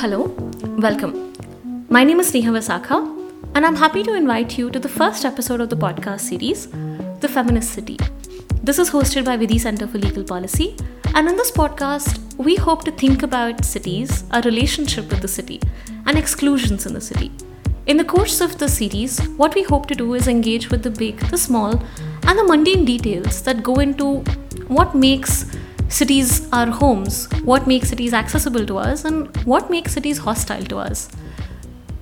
Hello, welcome. My name is Neha Vasakha, and I'm happy to invite you to the first episode of the podcast series, The Feminist City. This is hosted by Vidhi Center for Legal Policy, and in this podcast, we hope to think about cities, our relationship with the city, and exclusions in the city. In the course of the series, what we hope to do is engage with the big, the small, and the mundane details that go into what makes cities are homes, what makes cities accessible to us, and what makes cities hostile to us.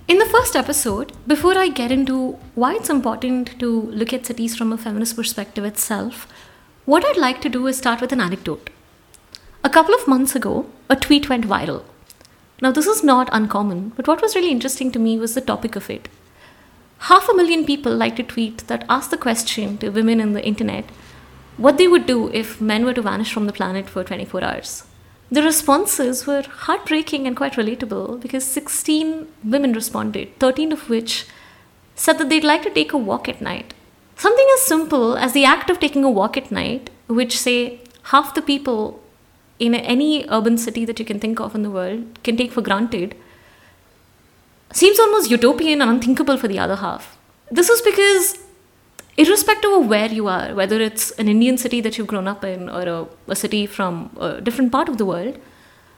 In the first episode, before I get into why it's important to look at cities from a feminist perspective itself, what I'd like to do is start with an anecdote. A couple of months ago, a tweet went viral. Now, this is not uncommon, but what was really interesting to me was the topic of it. Half a million people liked a tweet that asked the question to women in the internet what they would do if men were to vanish from the planet for 24 hours. The responses were heartbreaking and quite relatable because 16 women responded, 13 of which said that they'd like to take a walk at night. Something as simple as the act of taking a walk at night, which, say, half the people in any urban city that you can think of in the world can take for granted, seems almost utopian and unthinkable for the other half. This is because irrespective of where you are, whether it's an Indian city that you've grown up in or a, a, city from a different part of the world,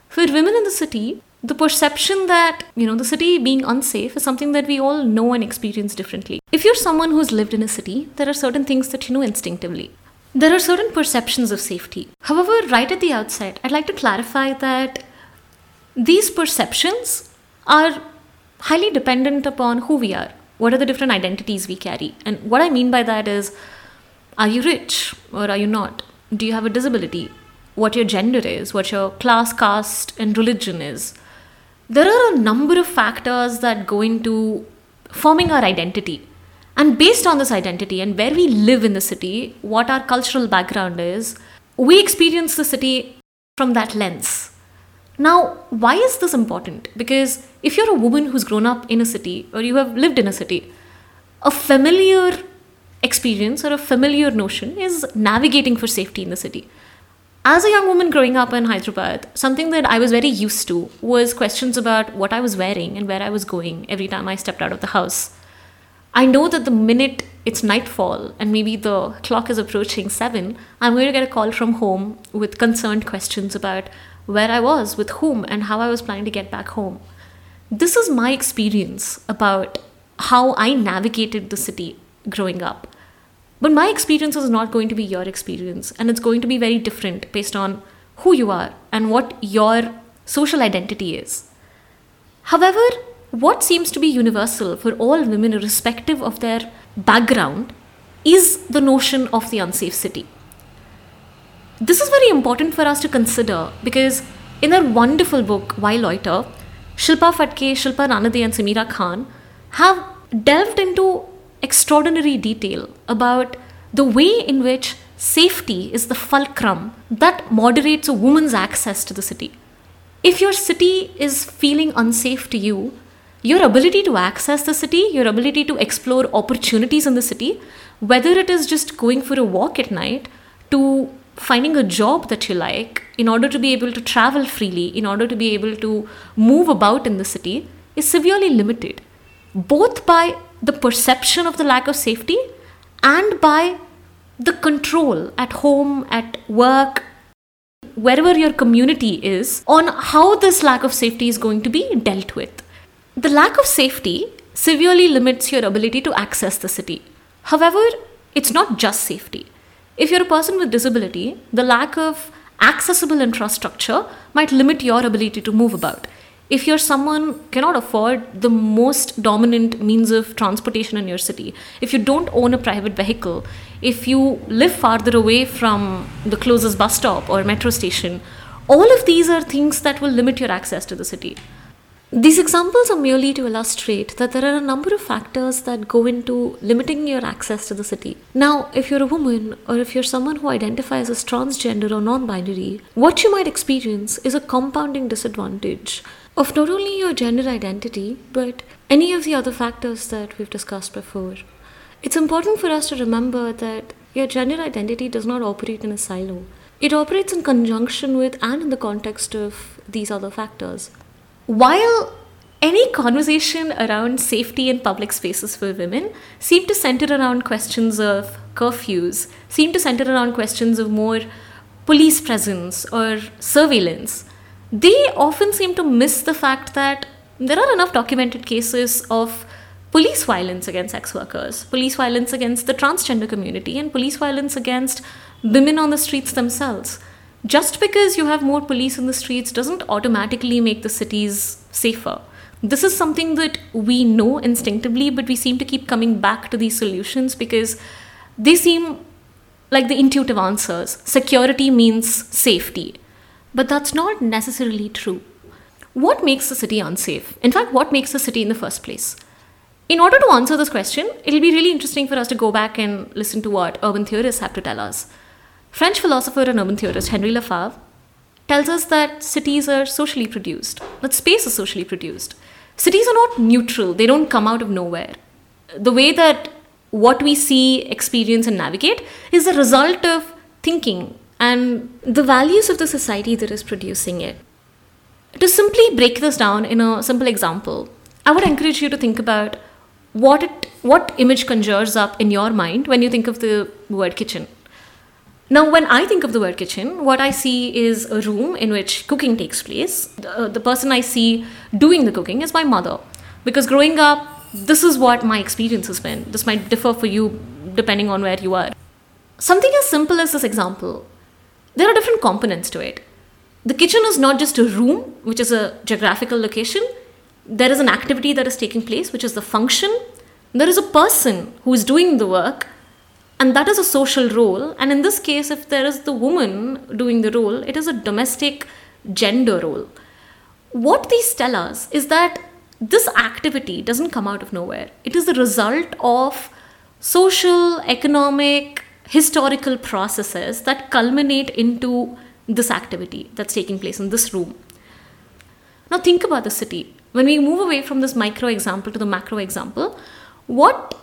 for women in the city, the perception that, you know, the city being unsafe is something that we all know and experience differently. If you're someone who's lived in a city, there are certain things that you know instinctively. There are certain perceptions of safety. However, right at the outset, I'd like to clarify that these perceptions are highly dependent upon who we are what are the different identities we carry? And what i mean by that is are you rich or are you not? Do you have a disability? What your gender is? What your class caste and religion is? There are a number of factors that go into forming our identity. And based on this identity and where we live in the city what our cultural background is we experience the city from that lens now, why is this important? Because if you're a woman who's grown up in a city or you have lived in a city, a familiar experience or a familiar notion is navigating for safety in the city. As a young woman growing up in Hyderabad, something that I was very used to was questions about what I was wearing and where I was going every time I stepped out of the house. I know that the minute it's nightfall and maybe the clock is approaching seven, I'm going to get a call from home with concerned questions about where I was, with whom, and how I was planning to get back home. This is my experience about how I navigated the city growing up. But my experience is not going to be your experience, and it's going to be very different based on who you are and what your social identity is. However, what seems to be universal for all women, irrespective of their background, is the notion of the unsafe city. This is very important for us to consider because in their wonderful book, Why Loiter, Shilpa Phadke, Shilpa Ranade, and Sameera Khan have delved into extraordinary detail about the way in which safety is the fulcrum that moderates a woman's access to the city. If your city is feeling unsafe to you, your ability to access the city, your ability to explore opportunities in the city, whether it is just going for a walk at night, to finding a job that you like in order to be able to travel freely, in order to be able to move about in the city, is severely limited, both by the perception of the lack of safety and by the control at home, at work, wherever your community is, on how this lack of safety is going to be dealt with. The lack of safety severely limits your ability to access the city. However, it's not just safety. If you're a person with disability, the lack of accessible infrastructure might limit your ability to move about. If you're someone cannot afford the most dominant means of transportation in your city, if you don't own a private vehicle, if you live farther away from the closest bus stop or metro station, all of these are things that will limit your access to the city. These examples are merely to illustrate that there are a number of factors that go into limiting your access to the city. Now, if you're a woman or if you're someone who identifies as transgender or non binary, what you might experience is a compounding disadvantage of not only your gender identity, but any of the other factors that we've discussed before. It's important for us to remember that your gender identity does not operate in a silo. It operates in conjunction with and in the context of these other factors. While any conversation around safety in public spaces for women seem to center around questions of curfews, seem to center around questions of more police presence or surveillance, they often seem to miss the fact that there are enough documented cases of police violence against sex workers, police violence against the transgender community, and police violence against women on the streets themselves. Just because you have more police in the streets doesn't automatically make the cities safer. This is something that we know instinctively, but we seem to keep coming back to these solutions because they seem like the intuitive answers. Security means safety. But that's not necessarily true. What makes the city unsafe? In fact, what makes the city in the first place? In order to answer this question, it'll be really interesting for us to go back and listen to what urban theorists have to tell us. French philosopher and urban theorist Henri Lefebvre tells us that cities are socially produced, that space is socially produced. Cities are not neutral, they don't come out of nowhere. The way that what we see, experience, and navigate is a result of thinking and the values of the society that is producing it. To simply break this down in a simple example, I would encourage you to think about what it what image conjures up in your mind when you think of the word kitchen. Now, when I think of the word kitchen, what I see is a room in which cooking takes place. The, uh, the person I see doing the cooking is my mother. Because growing up, this is what my experience has been. This might differ for you depending on where you are. Something as simple as this example, there are different components to it. The kitchen is not just a room, which is a geographical location. There is an activity that is taking place, which is the function. There is a person who is doing the work, and that is a social role. And in this case, if there is the woman doing the role, it is a domestic gender role. What these tell us is that this activity doesn't come out of nowhere. It is the result of social, economic, historical processes that culminate into this activity that's taking place in this room. Now, think about the city. When we move away from this micro example to the macro example, what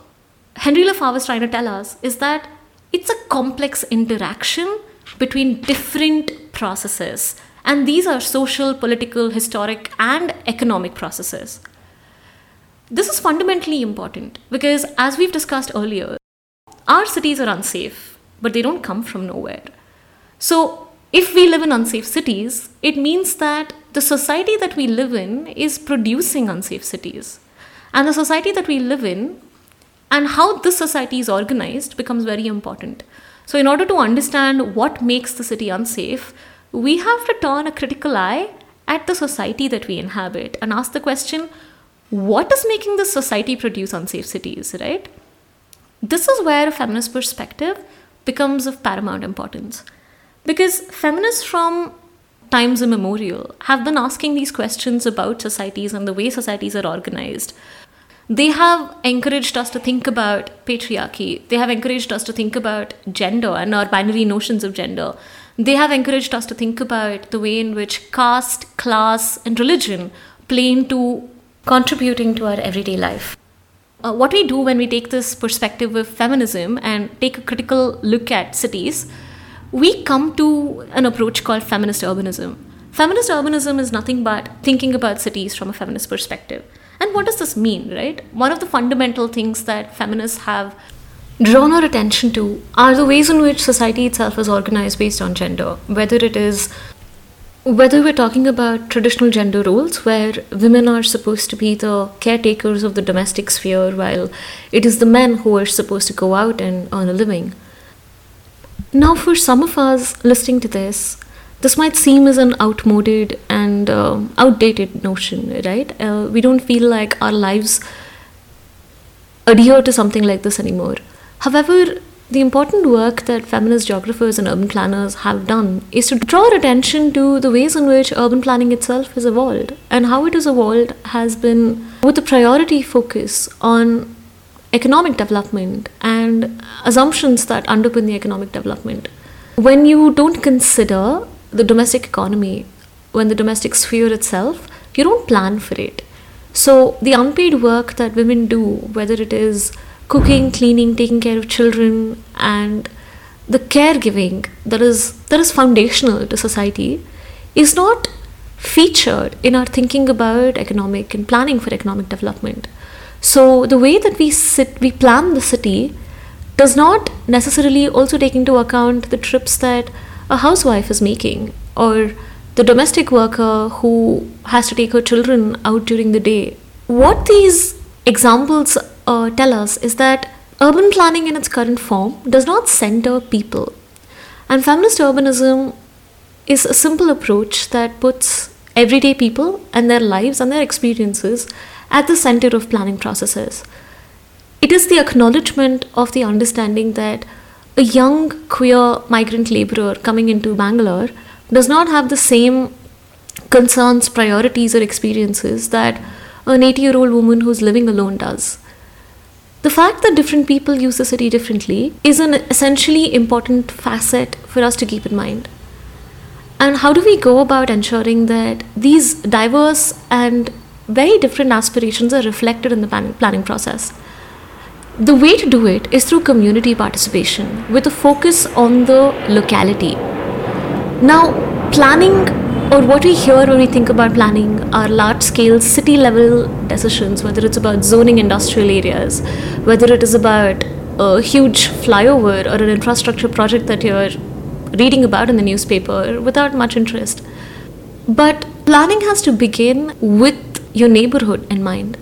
Henri Lefebvre is trying to tell us is that it's a complex interaction between different processes and these are social, political, historic, and economic processes. This is fundamentally important because, as we've discussed earlier, our cities are unsafe, but they don't come from nowhere. So, if we live in unsafe cities, it means that the society that we live in is producing unsafe cities. And the society that we live in and how this society is organized becomes very important. So, in order to understand what makes the city unsafe, we have to turn a critical eye at the society that we inhabit and ask the question what is making this society produce unsafe cities, right? This is where a feminist perspective becomes of paramount importance. Because feminists from times immemorial have been asking these questions about societies and the way societies are organized. They have encouraged us to think about patriarchy. They have encouraged us to think about gender and our binary notions of gender. They have encouraged us to think about the way in which caste, class, and religion play into contributing to our everyday life. Uh, what we do when we take this perspective of feminism and take a critical look at cities, we come to an approach called feminist urbanism. Feminist urbanism is nothing but thinking about cities from a feminist perspective. And what does this mean, right? One of the fundamental things that feminists have drawn our attention to are the ways in which society itself is organized based on gender, whether it is whether we're talking about traditional gender roles where women are supposed to be the caretakers of the domestic sphere while it is the men who are supposed to go out and earn a living. Now, for some of us listening to this, this might seem as an outmoded and uh, outdated notion, right? Uh, we don't feel like our lives adhere to something like this anymore. However, the important work that feminist geographers and urban planners have done is to draw attention to the ways in which urban planning itself has evolved and how it has evolved has been with a priority focus on economic development and assumptions that underpin the economic development. When you don't consider the domestic economy, when the domestic sphere itself, you don't plan for it. So, the unpaid work that women do, whether it is cooking, cleaning, taking care of children, and the caregiving that is that is foundational to society, is not featured in our thinking about economic and planning for economic development. So the way that we sit, we plan the city does not necessarily also take into account the trips that a housewife is making or the domestic worker who has to take her children out during the day. What these examples uh, tell us is that urban planning in its current form does not center people. And feminist urbanism is a simple approach that puts everyday people and their lives and their experiences at the center of planning processes. It is the acknowledgement of the understanding that a young queer migrant laborer coming into Bangalore does not have the same concerns, priorities, or experiences that an 80 year old woman who's living alone does. The fact that different people use the city differently is an essentially important facet for us to keep in mind. And how do we go about ensuring that these diverse and very different aspirations are reflected in the planning process? The way to do it is through community participation with a focus on the locality. Now, planning or what we hear when we think about planning are large scale city level decisions, whether it's about zoning industrial areas, whether it is about a huge flyover or an infrastructure project that you're reading about in the newspaper without much interest. But planning has to begin with your neighborhood in mind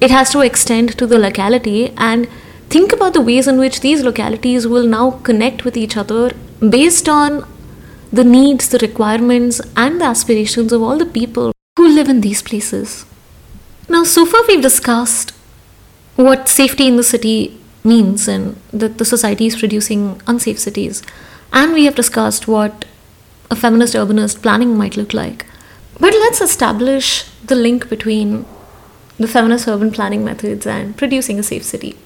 it has to extend to the locality and think about the ways in which these localities will now connect with each other based on the needs, the requirements, and the aspirations of all the people who live in these places. Now, so far we've discussed what safety in the city means and that the society is producing unsafe cities. And we have discussed what a feminist urbanist planning might look like. But let's establish the link between the feminist urban planning methods, and producing a safe city.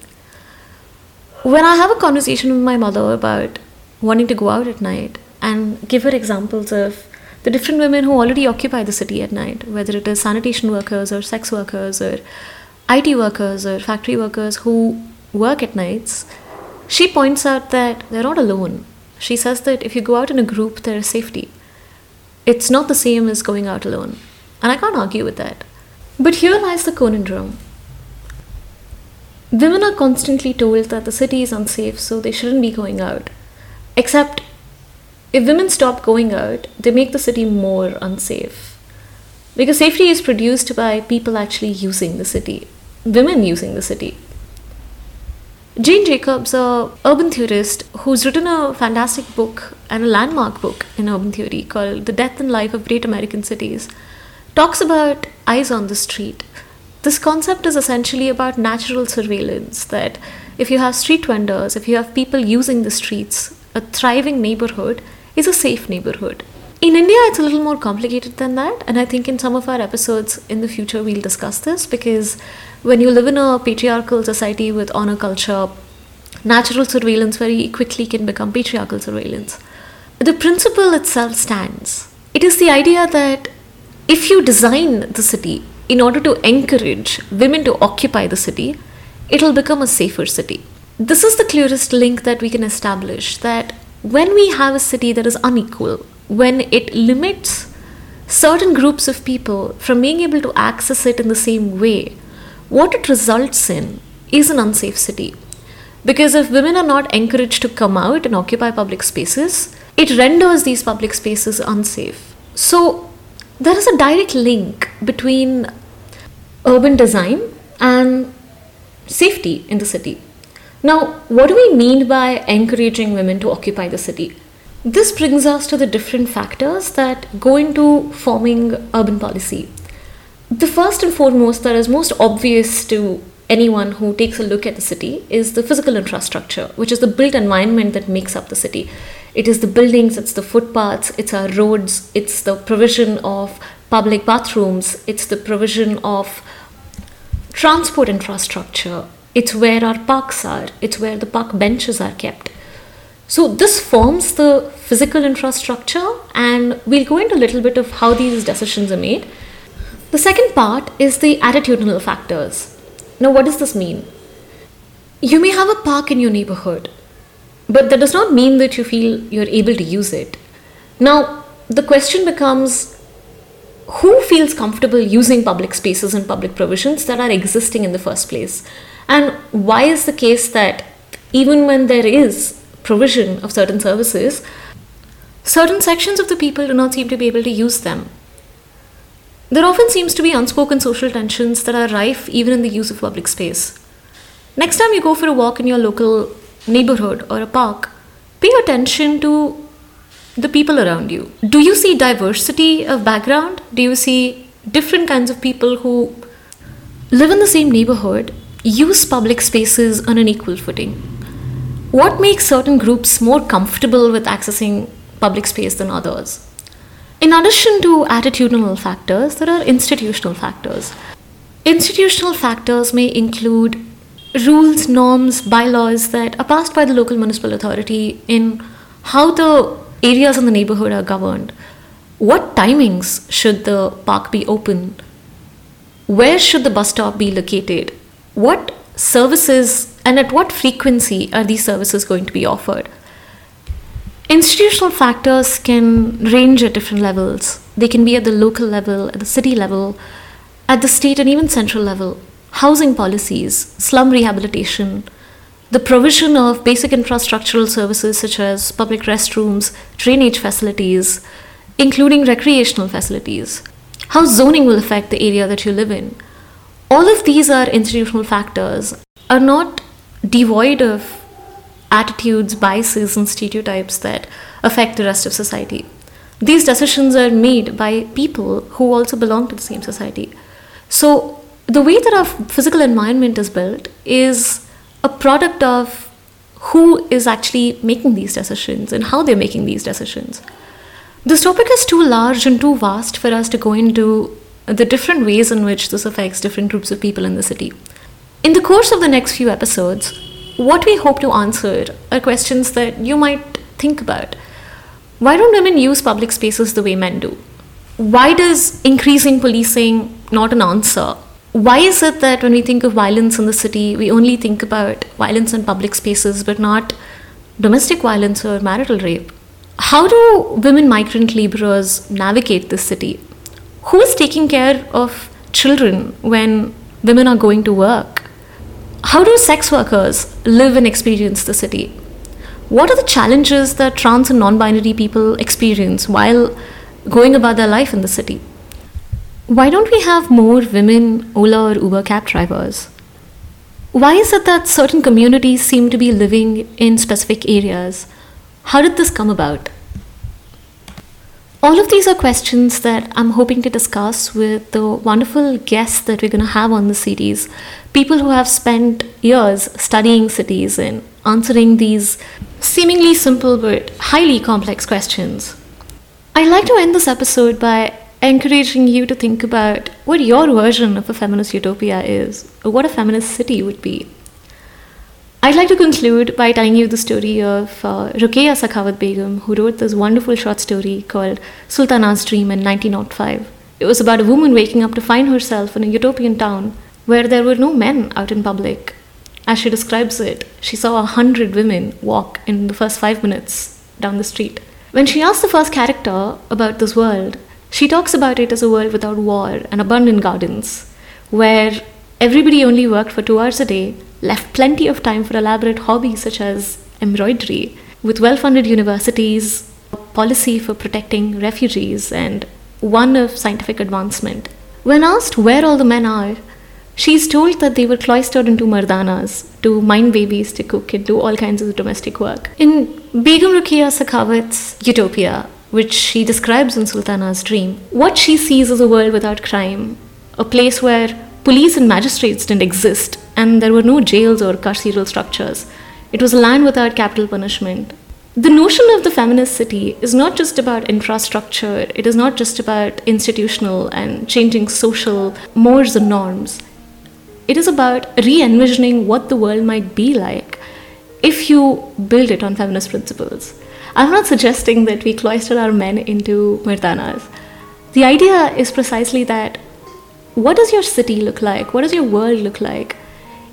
When I have a conversation with my mother about wanting to go out at night and give her examples of the different women who already occupy the city at night, whether it is sanitation workers or sex workers or IT workers or factory workers who work at nights, she points out that they're not alone. She says that if you go out in a group, there is safety. It's not the same as going out alone. And I can't argue with that. But here lies the conundrum. Women are constantly told that the city is unsafe, so they shouldn't be going out. Except, if women stop going out, they make the city more unsafe. Because safety is produced by people actually using the city, women using the city. Jane Jacobs, a urban theorist who's written a fantastic book and a landmark book in urban theory called The Death and Life of Great American Cities, talks about eyes on the street. This concept is essentially about natural surveillance that if you have street vendors, if you have people using the streets, a thriving neighborhood is a safe neighborhood. In India, it's a little more complicated than that, and I think in some of our episodes in the future we'll discuss this because when you live in a patriarchal society with honor culture, natural surveillance very quickly can become patriarchal surveillance. The principle itself stands. It is the idea that if you design the city in order to encourage women to occupy the city, it'll become a safer city. This is the clearest link that we can establish that when we have a city that is unequal, when it limits certain groups of people from being able to access it in the same way, what it results in is an unsafe city. Because if women are not encouraged to come out and occupy public spaces, it renders these public spaces unsafe. So, there is a direct link between urban design and safety in the city. Now, what do we mean by encouraging women to occupy the city? This brings us to the different factors that go into forming urban policy. The first and foremost, that is most obvious to anyone who takes a look at the city, is the physical infrastructure, which is the built environment that makes up the city. It is the buildings, it's the footpaths, it's our roads, it's the provision of public bathrooms, it's the provision of transport infrastructure, it's where our parks are, it's where the park benches are kept. So, this forms the physical infrastructure, and we'll go into a little bit of how these decisions are made. The second part is the attitudinal factors. Now, what does this mean? You may have a park in your neighborhood, but that does not mean that you feel you're able to use it. Now, the question becomes who feels comfortable using public spaces and public provisions that are existing in the first place? And why is the case that even when there is provision of certain services, certain sections of the people do not seem to be able to use them? There often seems to be unspoken social tensions that are rife even in the use of public space. Next time you go for a walk in your local neighborhood or a park, pay attention to the people around you. Do you see diversity of background? Do you see different kinds of people who live in the same neighborhood, use public spaces on an equal footing? What makes certain groups more comfortable with accessing public space than others? In addition to attitudinal factors, there are institutional factors. Institutional factors may include rules, norms, bylaws that are passed by the local municipal authority in how the areas in the neighborhood are governed. What timings should the park be open? Where should the bus stop be located? What services and at what frequency are these services going to be offered? Institutional factors can range at different levels. They can be at the local level, at the city level, at the state and even central level. Housing policies, slum rehabilitation, the provision of basic infrastructural services such as public restrooms, drainage facilities, including recreational facilities, how zoning will affect the area that you live in. All of these are institutional factors, are not devoid of attitudes, biases, and stereotypes that affect the rest of society. These decisions are made by people who also belong to the same society. So, the way that our physical environment is built is a product of who is actually making these decisions and how they're making these decisions. This topic is too large and too vast for us to go into the different ways in which this affects different groups of people in the city. In the course of the next few episodes, what we hope to answer are questions that you might think about. Why don't women use public spaces the way men do? Why does increasing policing not an answer? Why is it that when we think of violence in the city, we only think about violence in public spaces but not domestic violence or marital rape? How do women migrant laborers navigate this city? Who is taking care of children when women are going to work? How do sex workers live and experience the city? What are the challenges that trans and non binary people experience while going about their life in the city? Why don't we have more women Ola or Uber cab drivers? Why is it that certain communities seem to be living in specific areas? How did this come about? All of these are questions that I'm hoping to discuss with the wonderful guests that we're going to have on the series. People who have spent years studying cities and answering these seemingly simple but highly complex questions. I'd like to end this episode by encouraging you to think about what your version of a feminist utopia is, or what a feminist city would be. I'd like to conclude by telling you the story of uh, Ruqayya Sakhawat Begum, who wrote this wonderful short story called Sultana's Dream in 1905. It was about a woman waking up to find herself in a utopian town where there were no men out in public. As she describes it, she saw a hundred women walk in the first five minutes down the street. When she asks the first character about this world, she talks about it as a world without war and abundant gardens, where everybody only worked for two hours a day left plenty of time for elaborate hobbies such as embroidery, with well funded universities, policy for protecting refugees, and one of scientific advancement. When asked where all the men are, she is told that they were cloistered into mardanas to mind babies, to cook, and do all kinds of domestic work. In Begum Ruqayya Sakhawat's Utopia, which she describes in Sultana's Dream, what she sees is a world without crime, a place where police and magistrates didn't exist, and there were no jails or carceral structures. It was a land without capital punishment. The notion of the feminist city is not just about infrastructure, it is not just about institutional and changing social mores and norms. It is about re envisioning what the world might be like if you build it on feminist principles. I'm not suggesting that we cloister our men into mardanas. The idea is precisely that what does your city look like? What does your world look like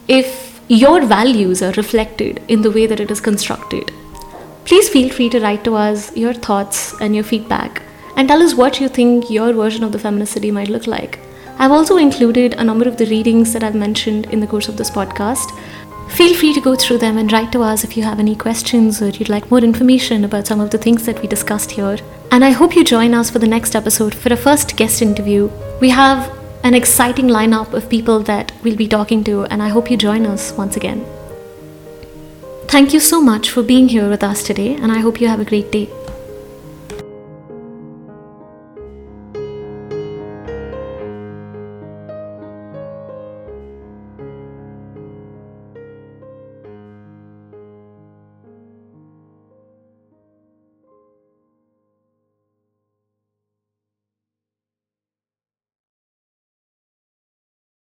if your values are reflected in the way that it is constructed? Please feel free to write to us your thoughts and your feedback and tell us what you think your version of the feminist city might look like. I've also included a number of the readings that I've mentioned in the course of this podcast. Feel free to go through them and write to us if you have any questions or you'd like more information about some of the things that we discussed here. And I hope you join us for the next episode for a first guest interview. We have an exciting lineup of people that we'll be talking to, and I hope you join us once again. Thank you so much for being here with us today, and I hope you have a great day.